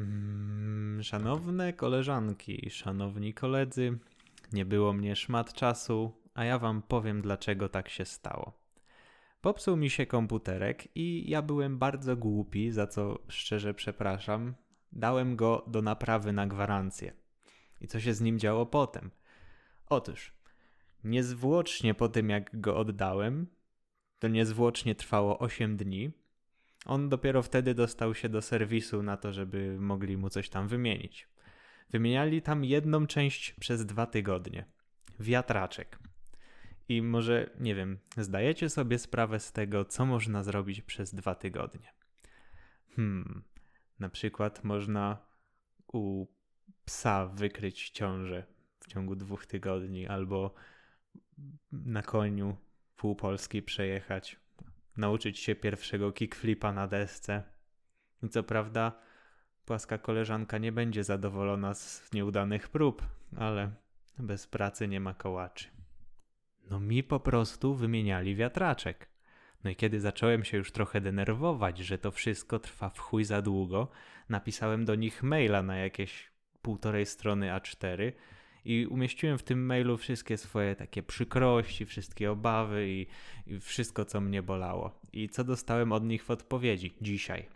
Mm, szanowne koleżanki, szanowni koledzy, nie było mnie szmat czasu, a ja wam powiem dlaczego tak się stało. Popsuł mi się komputerek i ja byłem bardzo głupi, za co szczerze przepraszam. Dałem go do naprawy na gwarancję. I co się z nim działo potem? Otóż, niezwłocznie po tym jak go oddałem, to niezwłocznie trwało 8 dni, on dopiero wtedy dostał się do serwisu na to, żeby mogli mu coś tam wymienić. Wymieniali tam jedną część przez dwa tygodnie. Wiatraczek. I może, nie wiem, zdajecie sobie sprawę z tego, co można zrobić przez dwa tygodnie. Hmm, na przykład można u psa wykryć ciążę w ciągu dwóch tygodni, albo na koniu pół Polski przejechać, nauczyć się pierwszego kickflipa na desce. I co prawda, płaska koleżanka nie będzie zadowolona z nieudanych prób, ale bez pracy nie ma kołaczy. No mi po prostu wymieniali wiatraczek. No i kiedy zacząłem się już trochę denerwować, że to wszystko trwa w chuj za długo, napisałem do nich maila na jakieś półtorej strony A4 i umieściłem w tym mailu wszystkie swoje takie przykrości, wszystkie obawy i, i wszystko, co mnie bolało. I co dostałem od nich w odpowiedzi dzisiaj.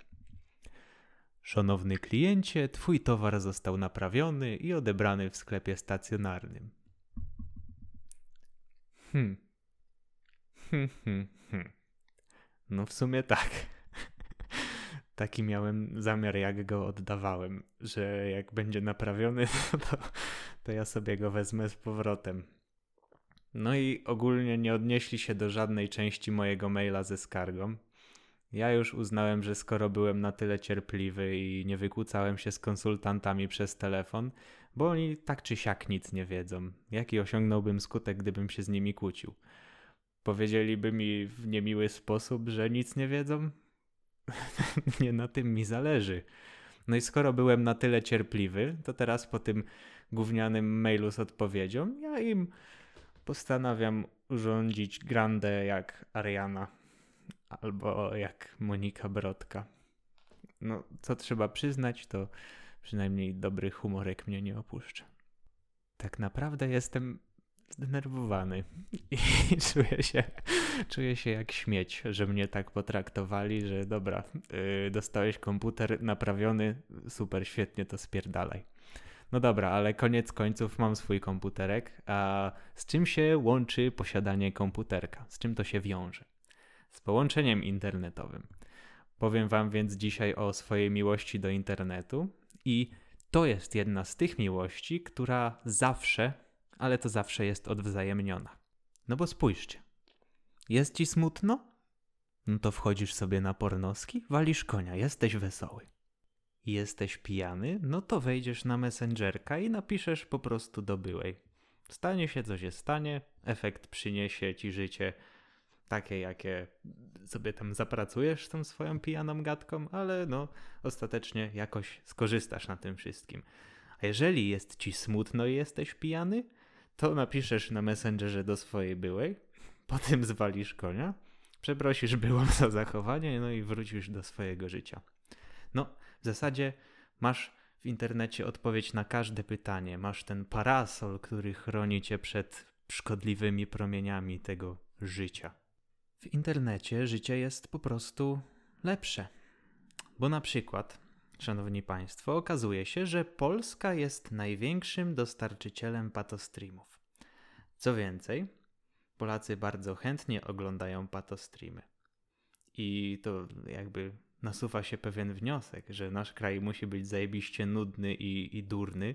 Szanowny kliencie, twój towar został naprawiony i odebrany w sklepie stacjonarnym. Hmm. Hmm, hmm, hmm. No w sumie tak. Taki miałem zamiar, jak go oddawałem, że jak będzie naprawiony, to, to ja sobie go wezmę z powrotem. No i ogólnie nie odnieśli się do żadnej części mojego maila ze skargą. Ja już uznałem, że skoro byłem na tyle cierpliwy i nie wykłócałem się z konsultantami przez telefon, bo oni tak czy siak nic nie wiedzą, jaki osiągnąłbym skutek, gdybym się z nimi kłócił. Powiedzieliby mi w niemiły sposób, że nic nie wiedzą? nie na tym mi zależy. No i skoro byłem na tyle cierpliwy, to teraz po tym gównianym mailu z odpowiedzią, ja im postanawiam urządzić grandę jak Ariana albo jak Monika Brodka. No, co trzeba przyznać, to przynajmniej dobry humorek mnie nie opuszcza. Tak naprawdę jestem zdenerwowany i czuję się, czuję się jak śmieć, że mnie tak potraktowali, że dobra, yy, dostałeś komputer naprawiony, super, świetnie, to spierdalaj. No dobra, ale koniec końców mam swój komputerek, a z czym się łączy posiadanie komputerka? Z czym to się wiąże? Z połączeniem internetowym. Powiem Wam więc dzisiaj o swojej miłości do internetu i to jest jedna z tych miłości, która zawsze ale to zawsze jest odwzajemniona. No bo spójrzcie. Jest ci smutno? No to wchodzisz sobie na pornoski, walisz konia, jesteś wesoły. Jesteś pijany? No to wejdziesz na Messengerka i napiszesz po prostu do byłej. Stanie się co się stanie, efekt przyniesie ci życie takie, jakie sobie tam zapracujesz tą swoją pijaną gadką, ale no ostatecznie jakoś skorzystasz na tym wszystkim. A jeżeli jest ci smutno i jesteś pijany, to napiszesz na Messengerze do swojej byłej, potem zwalisz konia, przeprosisz byłą za zachowanie, no i wrócisz do swojego życia. No, w zasadzie masz w internecie odpowiedź na każde pytanie. Masz ten parasol, który chroni cię przed szkodliwymi promieniami tego życia. W internecie życie jest po prostu lepsze. Bo na przykład Szanowni Państwo, okazuje się, że Polska jest największym dostarczycielem patostreamów. Co więcej, Polacy bardzo chętnie oglądają patostreamy. I to jakby nasuwa się pewien wniosek, że nasz kraj musi być zajebiście nudny i, i durny,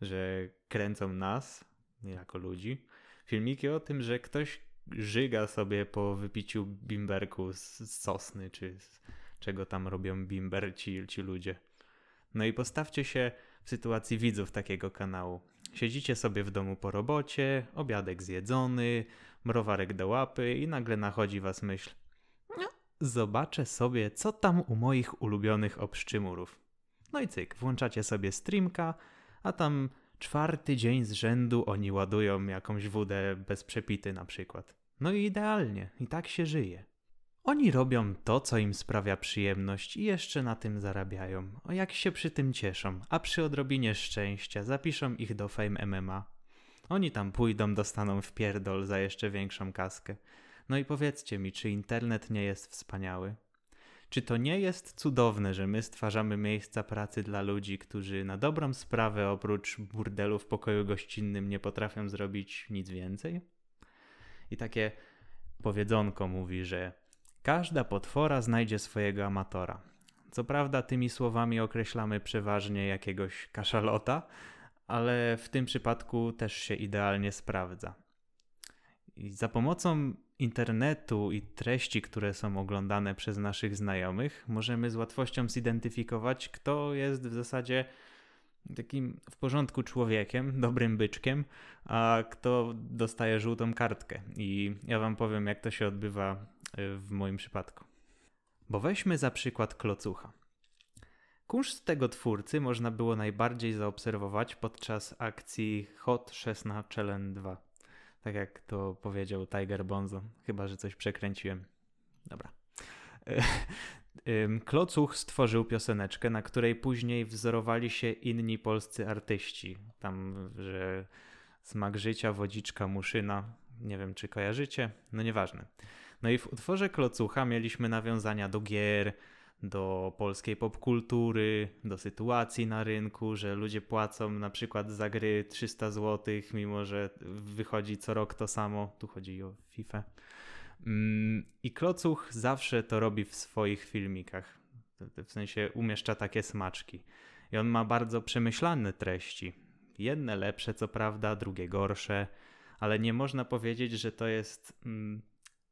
że kręcą nas, jako ludzi, filmiki o tym, że ktoś żyga sobie po wypiciu bimberku z, z sosny czy z, czego tam robią bimber ci, ci ludzie. No i postawcie się w sytuacji widzów takiego kanału. Siedzicie sobie w domu po robocie, obiadek zjedzony, mrowarek do łapy i nagle nachodzi was myśl. No, zobaczę sobie, co tam u moich ulubionych obszczymurów. No i cyk, włączacie sobie streamka, a tam czwarty dzień z rzędu oni ładują jakąś wódę bez przepity na przykład. No i idealnie, i tak się żyje. Oni robią to, co im sprawia przyjemność i jeszcze na tym zarabiają. O jak się przy tym cieszą, a przy odrobinie szczęścia zapiszą ich do Fame MMA. Oni tam pójdą, dostaną w pierdol za jeszcze większą kaskę. No i powiedzcie mi, czy internet nie jest wspaniały? Czy to nie jest cudowne, że my stwarzamy miejsca pracy dla ludzi, którzy na dobrą sprawę oprócz burdelu w pokoju gościnnym nie potrafią zrobić nic więcej? I takie powiedzonko mówi, że każda potwora znajdzie swojego amatora. Co prawda, tymi słowami określamy przeważnie jakiegoś kaszalota, ale w tym przypadku też się idealnie sprawdza. I za pomocą internetu i treści, które są oglądane przez naszych znajomych, możemy z łatwością zidentyfikować, kto jest w zasadzie takim w porządku człowiekiem, dobrym byczkiem, a kto dostaje żółtą kartkę. I ja wam powiem, jak to się odbywa w moim przypadku. Bo weźmy za przykład klocucha. Kunszt tego twórcy można było najbardziej zaobserwować podczas akcji Hot 16 Challenge 2. Tak jak to powiedział Tiger Bonzo. Chyba, że coś przekręciłem. Dobra. Klocuch stworzył pioseneczkę, na której później wzorowali się inni polscy artyści. Tam, że smak życia, wodziczka, muszyna. Nie wiem, czy kojarzycie? No nieważne. No i w utworze Klocucha mieliśmy nawiązania do gier, do polskiej popkultury, do sytuacji na rynku, że ludzie płacą na przykład za gry 300 zł, mimo że wychodzi co rok to samo. Tu chodzi o FIFA. Mm, I Klocuch zawsze to robi w swoich filmikach. W sensie umieszcza takie smaczki. I on ma bardzo przemyślane treści. Jedne lepsze, co prawda, drugie gorsze, ale nie można powiedzieć, że to jest mm,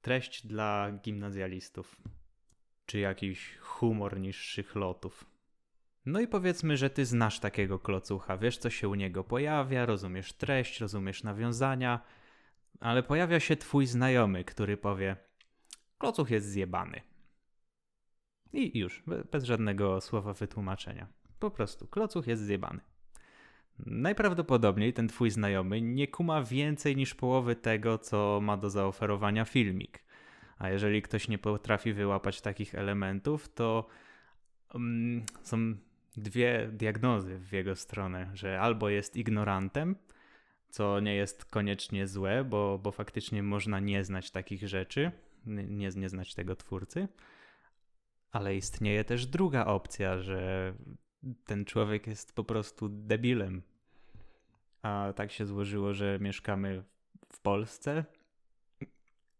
treść dla gimnazjalistów czy jakiś humor niższych lotów. No i powiedzmy, że ty znasz takiego klocucha, wiesz co się u niego pojawia, rozumiesz treść, rozumiesz nawiązania, ale pojawia się twój znajomy, który powie: Klocuch jest zjebany. I już, bez żadnego słowa wytłumaczenia. Po prostu, klocuch jest zjebany. Najprawdopodobniej ten twój znajomy nie kuma więcej niż połowy tego, co ma do zaoferowania filmik. A jeżeli ktoś nie potrafi wyłapać takich elementów, to um, są dwie diagnozy w jego stronę, że albo jest ignorantem, co nie jest koniecznie złe, bo, bo faktycznie można nie znać takich rzeczy, nie, nie znać tego twórcy, ale istnieje też druga opcja, że ten człowiek jest po prostu debilem. A tak się złożyło, że mieszkamy w Polsce,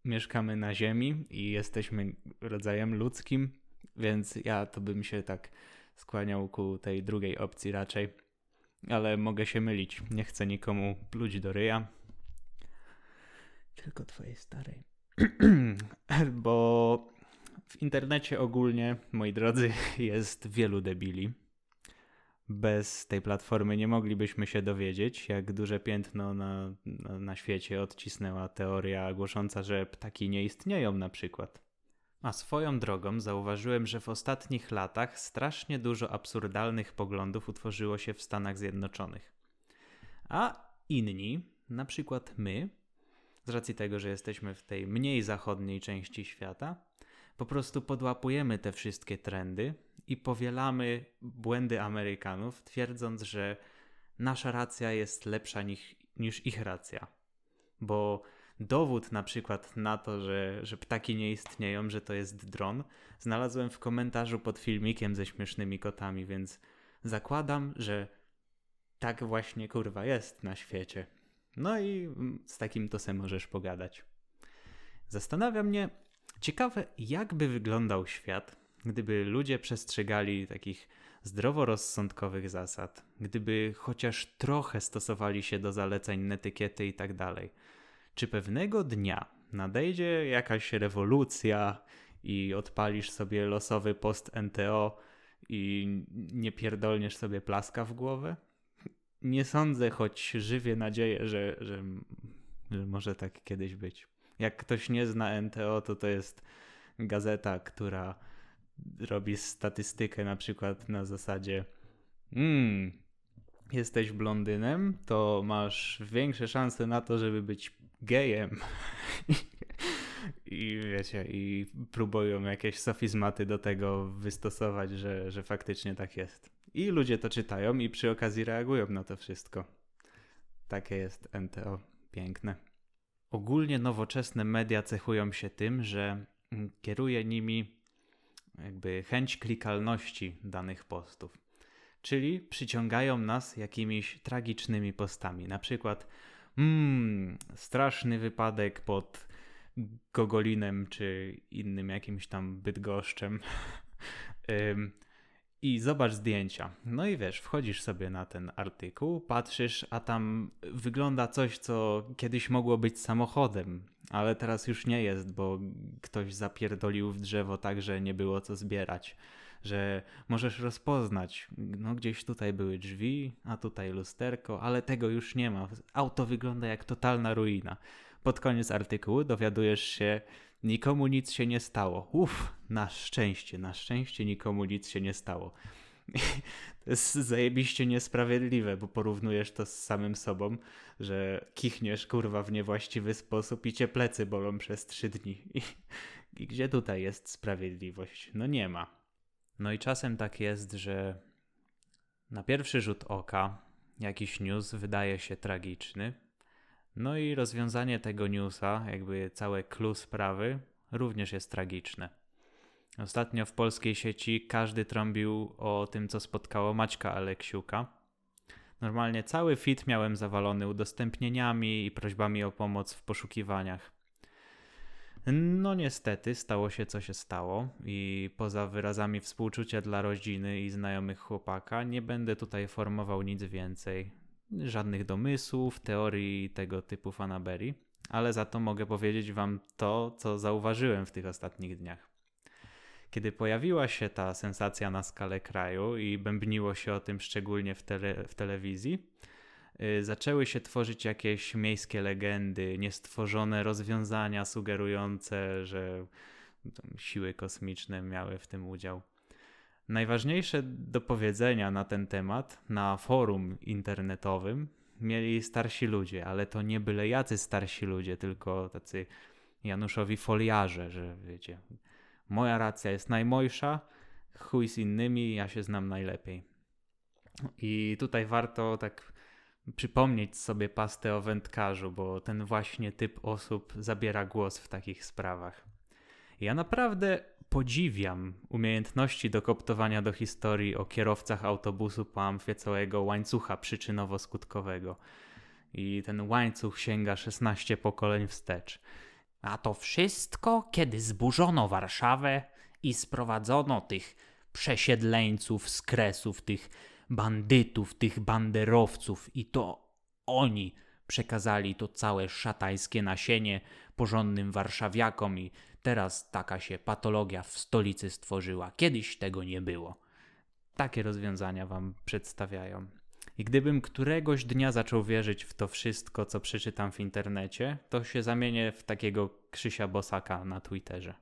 mieszkamy na Ziemi i jesteśmy rodzajem ludzkim, więc ja to bym się tak skłaniał ku tej drugiej opcji raczej. Ale mogę się mylić. Nie chcę nikomu pluć do ryja. Tylko twojej starej. Bo w internecie ogólnie, moi drodzy, jest wielu debili bez tej platformy nie moglibyśmy się dowiedzieć, jak duże piętno na, na, na, świecie odcisnęła teoria głosząca, że ptaki nie istnieją na przykład. A swoją drogą zauważyłem, że w ostatnich latach strasznie dużo absurdalnych poglądów utworzyło się w Stanach Zjednoczonych. A inni, na przykład my, z racji tego, że jesteśmy w tej mniej zachodniej części świata, po prostu podłapujemy te wszystkie trendy i powielamy błędy Amerykanów, twierdząc, że nasza racja jest lepsza niż, niż ich racja. Bo dowód na przykład na to, że, że ptaki nie istnieją, że to jest dron, znalazłem w komentarzu pod filmikiem ze śmiesznymi kotami, więc zakładam, że tak właśnie kurwa jest na świecie. No i z takim to se możesz pogadać. Zastanawia mnie, ciekawe, jakby wyglądał świat, gdyby ludzie przestrzegali takich zdroworozsądkowych zasad, gdyby chociaż trochę stosowali się do zaleceń netykiety i tak dalej, czy pewnego dnia nadejdzie jakaś rewolucja i odpalisz sobie losowy post NTO i nie pierdolniesz sobie plaska w głowę? Nie sądzę, choć żywię nadzieję, że, że, że może tak kiedyś być. Jak ktoś nie zna NTO, to to jest gazeta, która robi statystykę na przykład na zasadzie hmm, jesteś blondynem, to masz większe szanse na to, żeby być gejem. I wiecie, i próbują jakieś sofizmaty do tego wystosować, że, że faktycznie tak jest. I ludzie to czytają i przy okazji reagują na to wszystko. Takie jest NTO. Piękne. Ogólnie nowoczesne media cechują się tym, że kieruje nimi jakby chęć klikalności danych postów. Czyli przyciągają nas jakimiś tragicznymi postami. Na przykład, mmm, straszny wypadek pod Gogolinem czy innym jakimś tam Bydgoszczem. I zobacz zdjęcia. No i wiesz, wchodzisz sobie na ten artykuł, patrzysz, a tam wygląda coś, co kiedyś mogło być samochodem, ale teraz już nie jest, bo ktoś zapierdolił w drzewo tak, że nie było co zbierać. Że możesz rozpoznać, no gdzieś tutaj były drzwi, a tutaj lusterko, ale tego już nie ma. Auto wygląda jak totalna ruina. Pod koniec artykułu dowiadujesz się, nikomu nic się nie stało. Uff, na szczęście, na szczęście nikomu nic się nie stało. To jest zajebiście niesprawiedliwe, bo porównujesz to z samym sobą, że kichniesz kurwa w niewłaściwy sposób i cię plecy bolą przez trzy dni. I, I gdzie tutaj jest sprawiedliwość? No nie ma. No i czasem tak jest, że na pierwszy rzut oka jakiś news wydaje się tragiczny, no i rozwiązanie tego newsa, jakby całe clue sprawy, również jest tragiczne. Ostatnio w polskiej sieci każdy trąbił o tym, co spotkało Maćka Aleksiuka. Normalnie cały fit miałem zawalony udostępnieniami i prośbami o pomoc w poszukiwaniach. No niestety stało się co się stało i poza wyrazami współczucia dla rodziny i znajomych chłopaka nie będę tutaj formował nic więcej żadnych domysłów, teorii tego typu fanaberii, ale za to mogę powiedzieć Wam to, co zauważyłem w tych ostatnich dniach. Kiedy pojawiła się ta sensacja na skalę kraju i bębniło się o tym szczególnie w, tele, w telewizji, yy, zaczęły się tworzyć jakieś miejskie legendy, niestworzone rozwiązania sugerujące, że siły kosmiczne miały w tym udział. Najważniejsze do powiedzenia na ten temat na forum internetowym mieli starsi ludzie, ale to nie byle jacy starsi ludzie, tylko tacy Januszowi foliarze, że wiecie, moja racja jest najmojsza, chuj z innymi, ja się znam najlepiej. I tutaj warto tak przypomnieć sobie pastę o wędkarzu, bo ten właśnie typ osób zabiera głos w takich sprawach. Ja naprawdę podziwiam umiejętności dokoptowania do historii o kierowcach autobusu po amfie całego łańcucha przyczynowo-skutkowego. I ten łańcuch sięga 16 pokoleń wstecz. A to wszystko, kiedy zburzono Warszawę i sprowadzono tych przesiedleńców z kresów, tych bandytów, tych banderowców, i to oni przekazali to całe szatańskie nasienie porządnym warszawiakom i Teraz taka się patologia w stolicy stworzyła. Kiedyś tego nie było. Takie rozwiązania wam przedstawiają. I gdybym któregoś dnia zaczął wierzyć w to wszystko, co przeczytam w internecie, to się zamienię w takiego Krzysia Bosaka na Twitterze.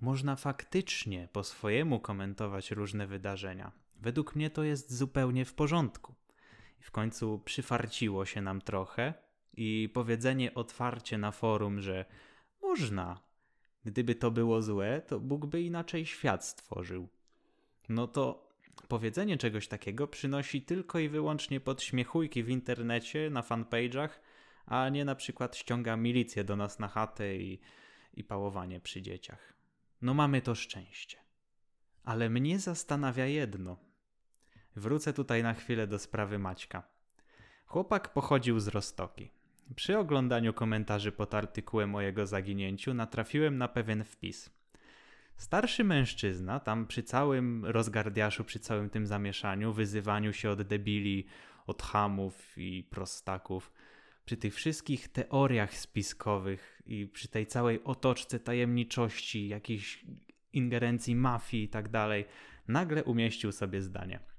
Można faktycznie po swojemu komentować różne wydarzenia. Według mnie to jest zupełnie w porządku. I w końcu przyfarciło się nam trochę i powiedzenie otwarcie na forum, że można, Gdyby to było złe, to Bóg by inaczej świat stworzył. No to powiedzenie czegoś takiego przynosi tylko i wyłącznie podśmiechujki w internecie, na fanpage'ach, a nie na przykład ściąga milicję do nas na chatę i, i pałowanie przy dzieciach. No mamy to szczęście. Ale mnie zastanawia jedno. Wrócę tutaj na chwilę do sprawy Maćka. Chłopak pochodził z Rostoki. Przy oglądaniu komentarzy pod artykułem o jego zaginięciu natrafiłem na pewien wpis. Starszy mężczyzna, tam przy całym rozgardiaszu, przy całym tym zamieszaniu, wyzywaniu się od debili, od hamów i prostaków, przy tych wszystkich teoriach spiskowych i przy tej całej otoczce tajemniczości, jakiejś ingerencji mafii i tak dalej, nagle umieścił sobie zdanie –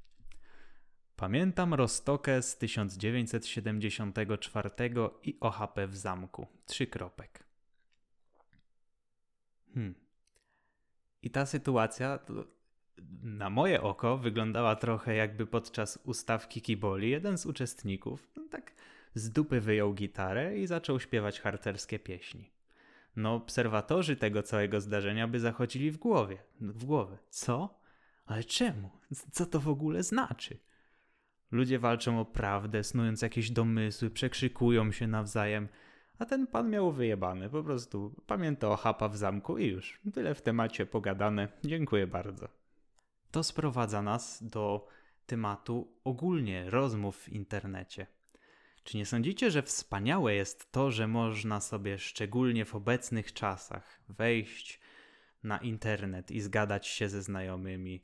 Pamiętam Rostokę z 1974 i OHP w zamku. Trzy kropek. Hmm. I ta sytuacja na moje oko wyglądała trochę jakby podczas ustawki Kiboli jeden z uczestników no tak z dupy wyjął gitarę i zaczął śpiewać harcerskie pieśni. no obserwatorzy tego całego zdarzenia by zachodzili w głowie, w głowę. Co? Ale czemu? Co to w ogóle znaczy? Ludzie walczą o prawdę, snując jakieś domysły, przekrzykują się nawzajem, a ten pan miał wyjebane, po prostu pamięta o chapa w zamku i już. Tyle w temacie pogadane. Dziękuję bardzo. To sprowadza nas do tematu ogólnie rozmów w internecie. Czy nie sądzicie, że wspaniałe jest to, że można sobie szczególnie w obecnych czasach wejść na internet i zgadać się ze znajomymi,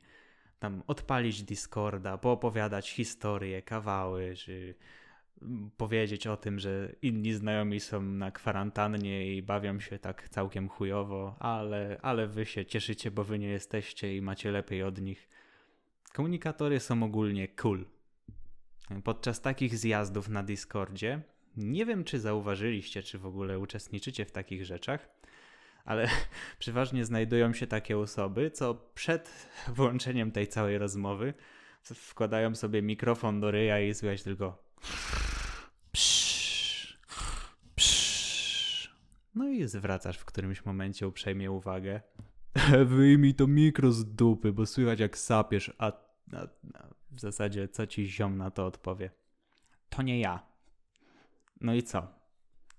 tam odpalić Discorda, poopowiadać historie, kawały, czy powiedzieć o tym, że inni znajomi są na kwarantannie i bawią się tak całkiem chujowo, ale, ale wy się cieszycie, bo wy nie jesteście i macie lepiej od nich. Komunikatory są ogólnie cool. Podczas takich zjazdów na Discordzie, nie wiem czy zauważyliście, czy w ogóle uczestniczycie w takich rzeczach, ale przeważnie znajdują się takie osoby, co przed włączeniem tej całej rozmowy wkładają sobie mikrofon do ryja i słychać tylko. No i zwracasz w którymś momencie uprzejmie uwagę. Wyjmij to mikro z dupy, bo słychać jak sapiesz, a, a, a w zasadzie co ci ziom na to odpowie? To nie ja. No i co?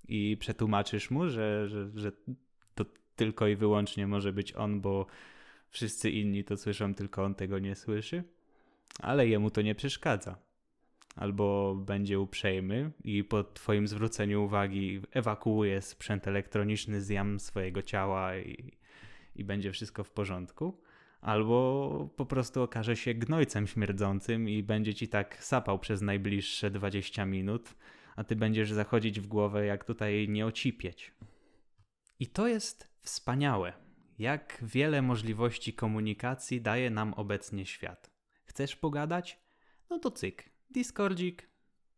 I przetłumaczysz mu, że, że, że tylko i wyłącznie może być on, bo wszyscy inni to słyszą, tylko on tego nie słyszy? Ale jemu to nie przeszkadza. Albo będzie uprzejmy i po twoim zwróceniu uwagi ewakuuje sprzęt elektroniczny z jam swojego ciała i, i będzie wszystko w porządku albo po prostu okaże się gnojcem śmierdzącym i będzie ci tak sapał przez najbliższe 20 minut, a ty będziesz zachodzić w głowę, jak tutaj nie ocipieć. I to jest wspaniałe, jak wiele możliwości komunikacji daje nam obecnie świat. Chcesz pogadać? No to cyk, Discordzik.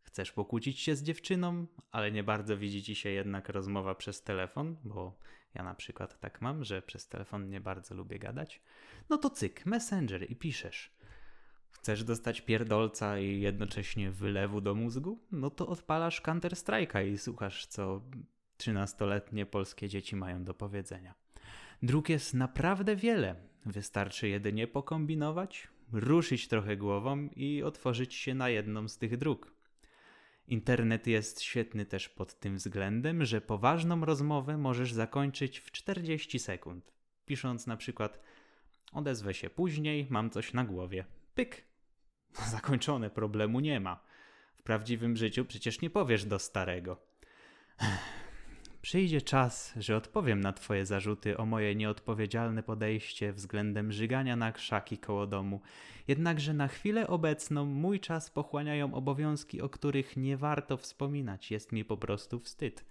Chcesz pokłócić się z dziewczyną, ale nie bardzo widzi ci się jednak rozmowa przez telefon, bo ja na przykład tak mam, że przez telefon nie bardzo lubię gadać. No to cyk, Messenger i piszesz. Chcesz dostać pierdolca i jednocześnie wylewu do mózgu? No to odpalasz Counter Strike'a i słuchasz, co trzynastoletnie polskie dzieci mają do powiedzenia. Dróg jest naprawdę wiele. Wystarczy jedynie pokombinować, ruszyć trochę głową i otworzyć się na jedną z tych dróg. Internet jest świetny też pod tym względem, że poważną rozmowę możesz zakończyć w 40 sekund, pisząc na przykład odezwę się później, mam coś na głowie. Pyk! Zakończone, problemu nie ma. W prawdziwym życiu przecież nie powiesz do starego. Przyjdzie czas, że odpowiem na Twoje zarzuty o moje nieodpowiedzialne podejście względem żygania na krzaki koło domu. Jednakże na chwilę obecną mój czas pochłaniają obowiązki, o których nie warto wspominać. Jest mi po prostu wstyd.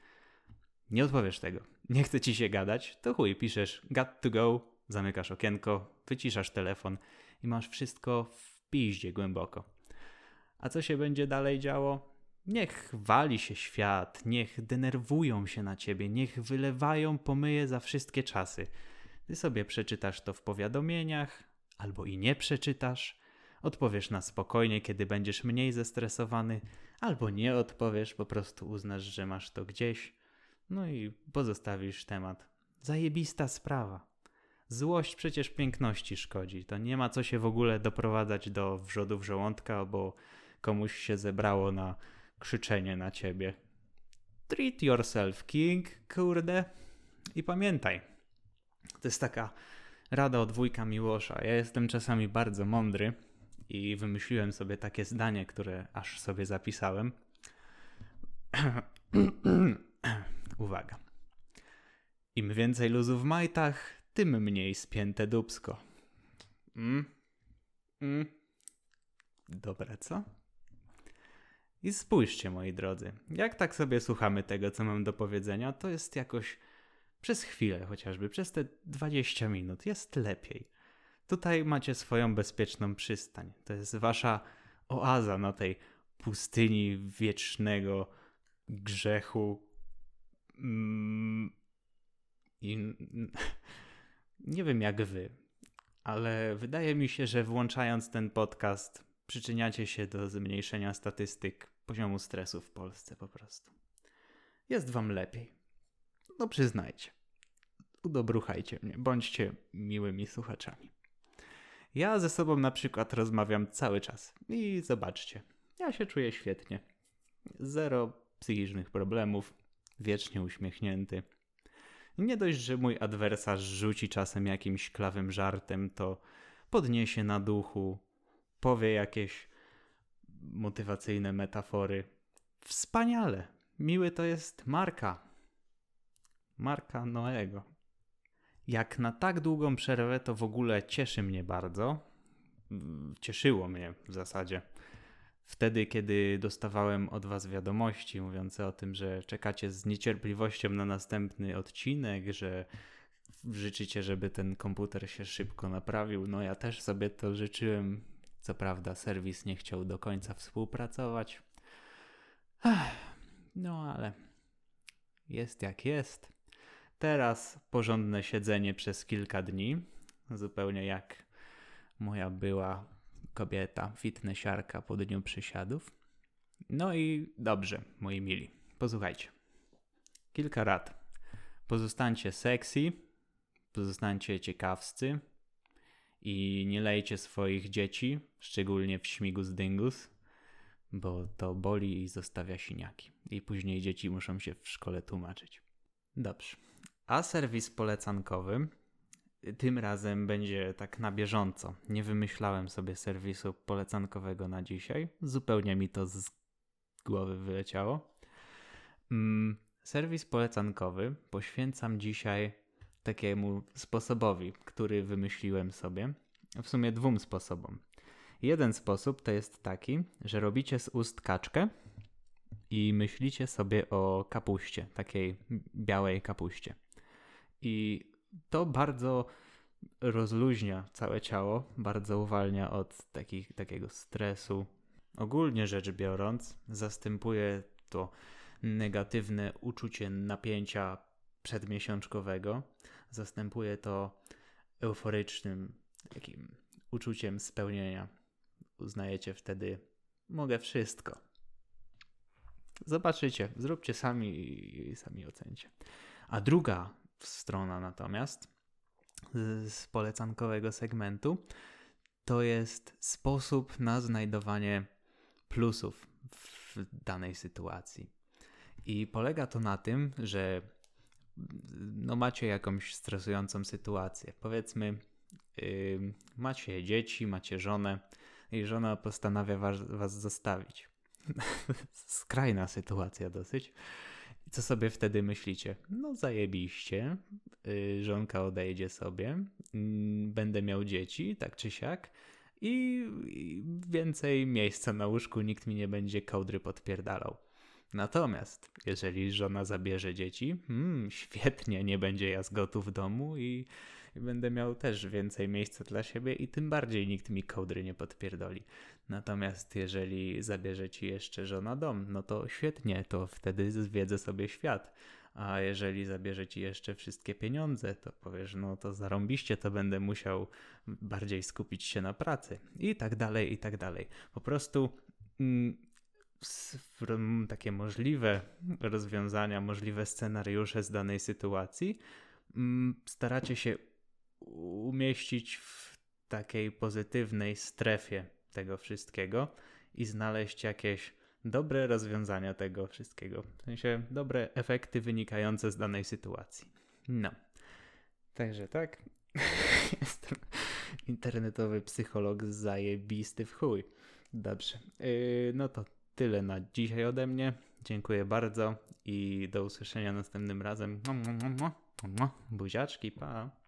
Nie odpowiesz tego. Nie chce ci się gadać, to chuj, piszesz got to go, zamykasz okienko, wyciszasz telefon i masz wszystko w piździe głęboko. A co się będzie dalej działo? Niech wali się świat, niech denerwują się na ciebie, niech wylewają pomyje za wszystkie czasy. Ty sobie przeczytasz to w powiadomieniach, albo i nie przeczytasz. Odpowiesz na spokojnie, kiedy będziesz mniej zestresowany, albo nie odpowiesz, po prostu uznasz, że masz to gdzieś. No i pozostawisz temat. Zajebista sprawa. Złość przecież piękności szkodzi. To nie ma co się w ogóle doprowadzać do wrzodów żołądka, bo komuś się zebrało na krzyczenie na ciebie. Treat yourself, king, kurde. I pamiętaj, to jest taka rada od wujka Miłosza. Ja jestem czasami bardzo mądry i wymyśliłem sobie takie zdanie, które aż sobie zapisałem. Uwaga. Im więcej luzu w majtach, tym mniej spięte dubsko. Mm? Mm? Dobre, co? I spójrzcie, moi drodzy, jak tak sobie słuchamy tego, co mam do powiedzenia, to jest jakoś przez chwilę chociażby, przez te 20 minut jest lepiej. Tutaj macie swoją bezpieczną przystań. To jest wasza oaza na tej pustyni wiecznego grzechu. Mm, I nie wiem jak wy, ale wydaje mi się, że włączając ten podcast, przyczyniacie się do zmniejszenia statystyk poziomu stresu w Polsce po prostu. Jest wam lepiej. No przyznajcie. udobruchajcie mnie, bądźcie miłymi słuchaczami. Ja ze sobą na przykład rozmawiam cały czas i zobaczcie, ja się czuję świetnie. Zero psychicznych problemów, wiecznie uśmiechnięty. Nie dość, że mój adwersarz rzuci czasem jakimś klawym żartem, to podniesie na duchu, powie jakieś motywacyjne metafory. Wspaniale! Miły to jest Marka. Marka Noego. Jak na tak długą przerwę, to w ogóle cieszy mnie bardzo. Cieszyło mnie w zasadzie. Wtedy, kiedy dostawałem od Was wiadomości mówiące o tym, że czekacie z niecierpliwością na następny odcinek, że życzycie, żeby ten komputer się szybko naprawił. No ja też sobie to życzyłem. Co prawda, serwis nie chciał do końca współpracować. No ale jest jak jest. Teraz porządne siedzenie przez kilka dni, zupełnie jak moja była kobieta, fitnessiarka po dniu przysiadów. No i dobrze, moi mili, posłuchajcie. Kilka rad. Pozostańcie sexy, pozostańcie ciekawscy i nie lejcie swoich dzieci, szczególnie w śmigus dyngus, bo to boli i zostawia siniaki. I później dzieci muszą się w szkole tłumaczyć. Dobrze. A serwis polecankowy tym razem będzie tak na bieżąco. Nie wymyślałem sobie serwisu polecankowego na dzisiaj. Zupełnie mi to z głowy wyleciało. Mm, serwis polecankowy poświęcam dzisiaj takiemu sposobowi, który wymyśliłem sobie. W sumie dwóm sposobom. Jeden sposób to jest taki, że robicie z ust kaczkę i myślicie sobie o kapuście, takiej białej kapuście. I to bardzo rozluźnia całe ciało, bardzo uwalnia od takich, takiego stresu. Ogólnie rzecz biorąc, zastępuje to negatywne uczucie napięcia przedmiesiączkowego, zastępuje to euforycznym takim uczuciem spełnienia. Uznajecie wtedy, mogę wszystko. Zobaczycie, zróbcie sami i sami ocencie. A druga strona natomiast z polecankowego segmentu to jest sposób na znajdowanie plusów w danej sytuacji. I polega to na tym, że no macie jakąś stresującą sytuację. Powiedzmy, yy, macie dzieci, macie żonę i żona postanawia was, was zostawić. Skrajna sytuacja dosyć. Co sobie wtedy myślicie? No zajebiście, yy, żonka odejdzie sobie, yy, będę miał dzieci, tak czy siak i, i więcej miejsca na łóżku, nikt mi nie będzie kołdry podpierdalał. Natomiast jeżeli żona zabierze dzieci, hmm, świetnie, nie będzie jazgotu w domu i, i będę miał też więcej miejsca dla siebie i tym bardziej nikt mi kołdry nie podpierdoli. Natomiast jeżeli zabierze ci jeszcze żona dom, no to świetnie, to wtedy zwiedzę sobie świat. A jeżeli zabierze ci jeszcze wszystkie pieniądze, to powiesz, no to zarąbiście, to będę musiał bardziej skupić się na pracy. I tak dalej, i tak dalej. Po prostu mm, takie możliwe rozwiązania, możliwe scenariusze z danej sytuacji mm, staracie się umieścić w takiej pozytywnej strefie tego wszystkiego i znaleźć jakieś dobre rozwiązania tego wszystkiego. W sensie dobre efekty wynikające z danej sytuacji. No. Także tak. Jestem internetowy psycholog zajebisty w chuj. Dobrze. Yy, no to tyle na dzisiaj ode mnie. Dziękuję bardzo i do usłyszenia następnym razem. Buziaczki, pa.